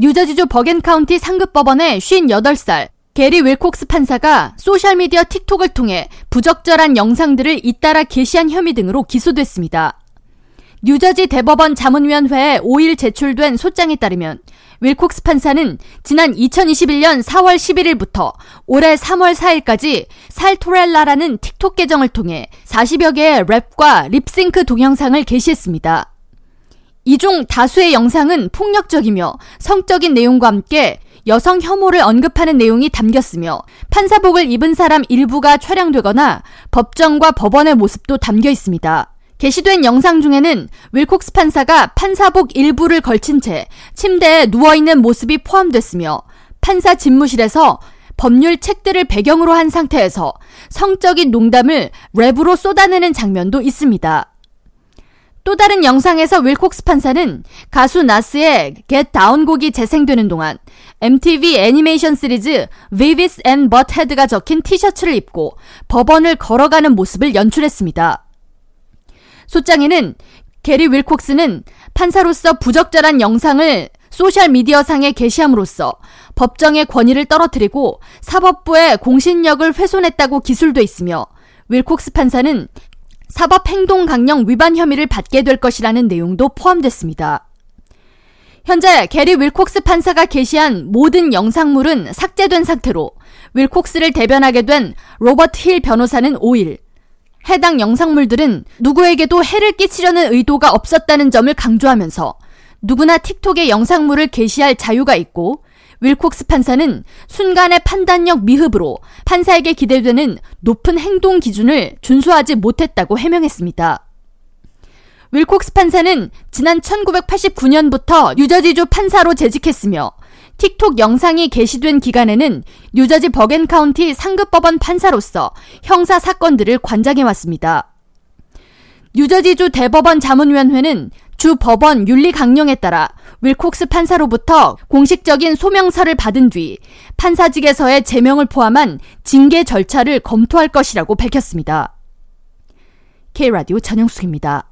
뉴저지주 버겐카운티 상급법원의 58살 게리 윌콕스 판사가 소셜미디어 틱톡을 통해 부적절한 영상들을 잇따라 게시한 혐의 등으로 기소됐습니다. 뉴저지 대법원 자문위원회에 5일 제출된 소장에 따르면 윌콕스 판사는 지난 2021년 4월 11일부터 올해 3월 4일까지 살토렐라라는 틱톡 계정을 통해 40여 개의 랩과 립싱크 동영상을 게시했습니다. 이 중 다수의 영상은 폭력적이며 성적인 내용과 함께 여성 혐오를 언급하는 내용이 담겼으며 판사복을 입은 사람 일부가 촬영되거나 법정과 법원의 모습도 담겨 있습니다. 게시된 영상 중에는 윌콕스 판사가 판사복 일부를 걸친 채 침대에 누워있는 모습이 포함됐으며 판사 집무실에서 법률 책들을 배경으로 한 상태에서 성적인 농담을 랩으로 쏟아내는 장면도 있습니다. 또 다른 영상에서 윌콕스 판사는 가수 나스의 Get Down 곡이 재생되는 동안 MTV 애니메이션 시리즈 Vivis and Butthead가 적힌 티셔츠를 입고 법원을 걸어가는 모습을 연출했습니다. 소장에는 게리 윌콕스는 판사로서 부적절한 영상을 소셜미디어상에 게시함으로써 법정의 권위를 떨어뜨리고 사법부의 공신력을 훼손했다고 기술돼 있으며 윌콕스 판사는 사법행동 강령 위반 혐의를 받게 될 것이라는 내용도 포함됐습니다. 현재 게리 윌콕스 판사가 게시한 모든 영상물은 삭제된 상태로 윌콕스를 대변하게 된 로버트 힐 변호사는 5일 해당 영상물들은 누구에게도 해를 끼치려는 의도가 없었다는 점을 강조하면서 누구나 틱톡에 영상물을 게시할 자유가 있고 윌콕스 판사는 순간의 판단력 미흡으로 판사에게 기대되는 높은 행동 기준을 준수하지 못했다고 해명했습니다. 윌콕스 판사는 지난 1989년부터 뉴저지주 판사로 재직했으며 틱톡 영상이 게시된 기간에는 뉴저지 버겐카운티 상급법원 판사로서 형사 사건들을 관장해 왔습니다. 뉴저지주 대법원 자문위원회는 주 법원 윤리 강령에 따라 윌콕스 판사로부터 공식적인 소명서를 받은 뒤 판사직에서의 제명을 포함한 징계 절차를 검토할 것이라고 밝혔습니다. K라디오 전영숙입니다.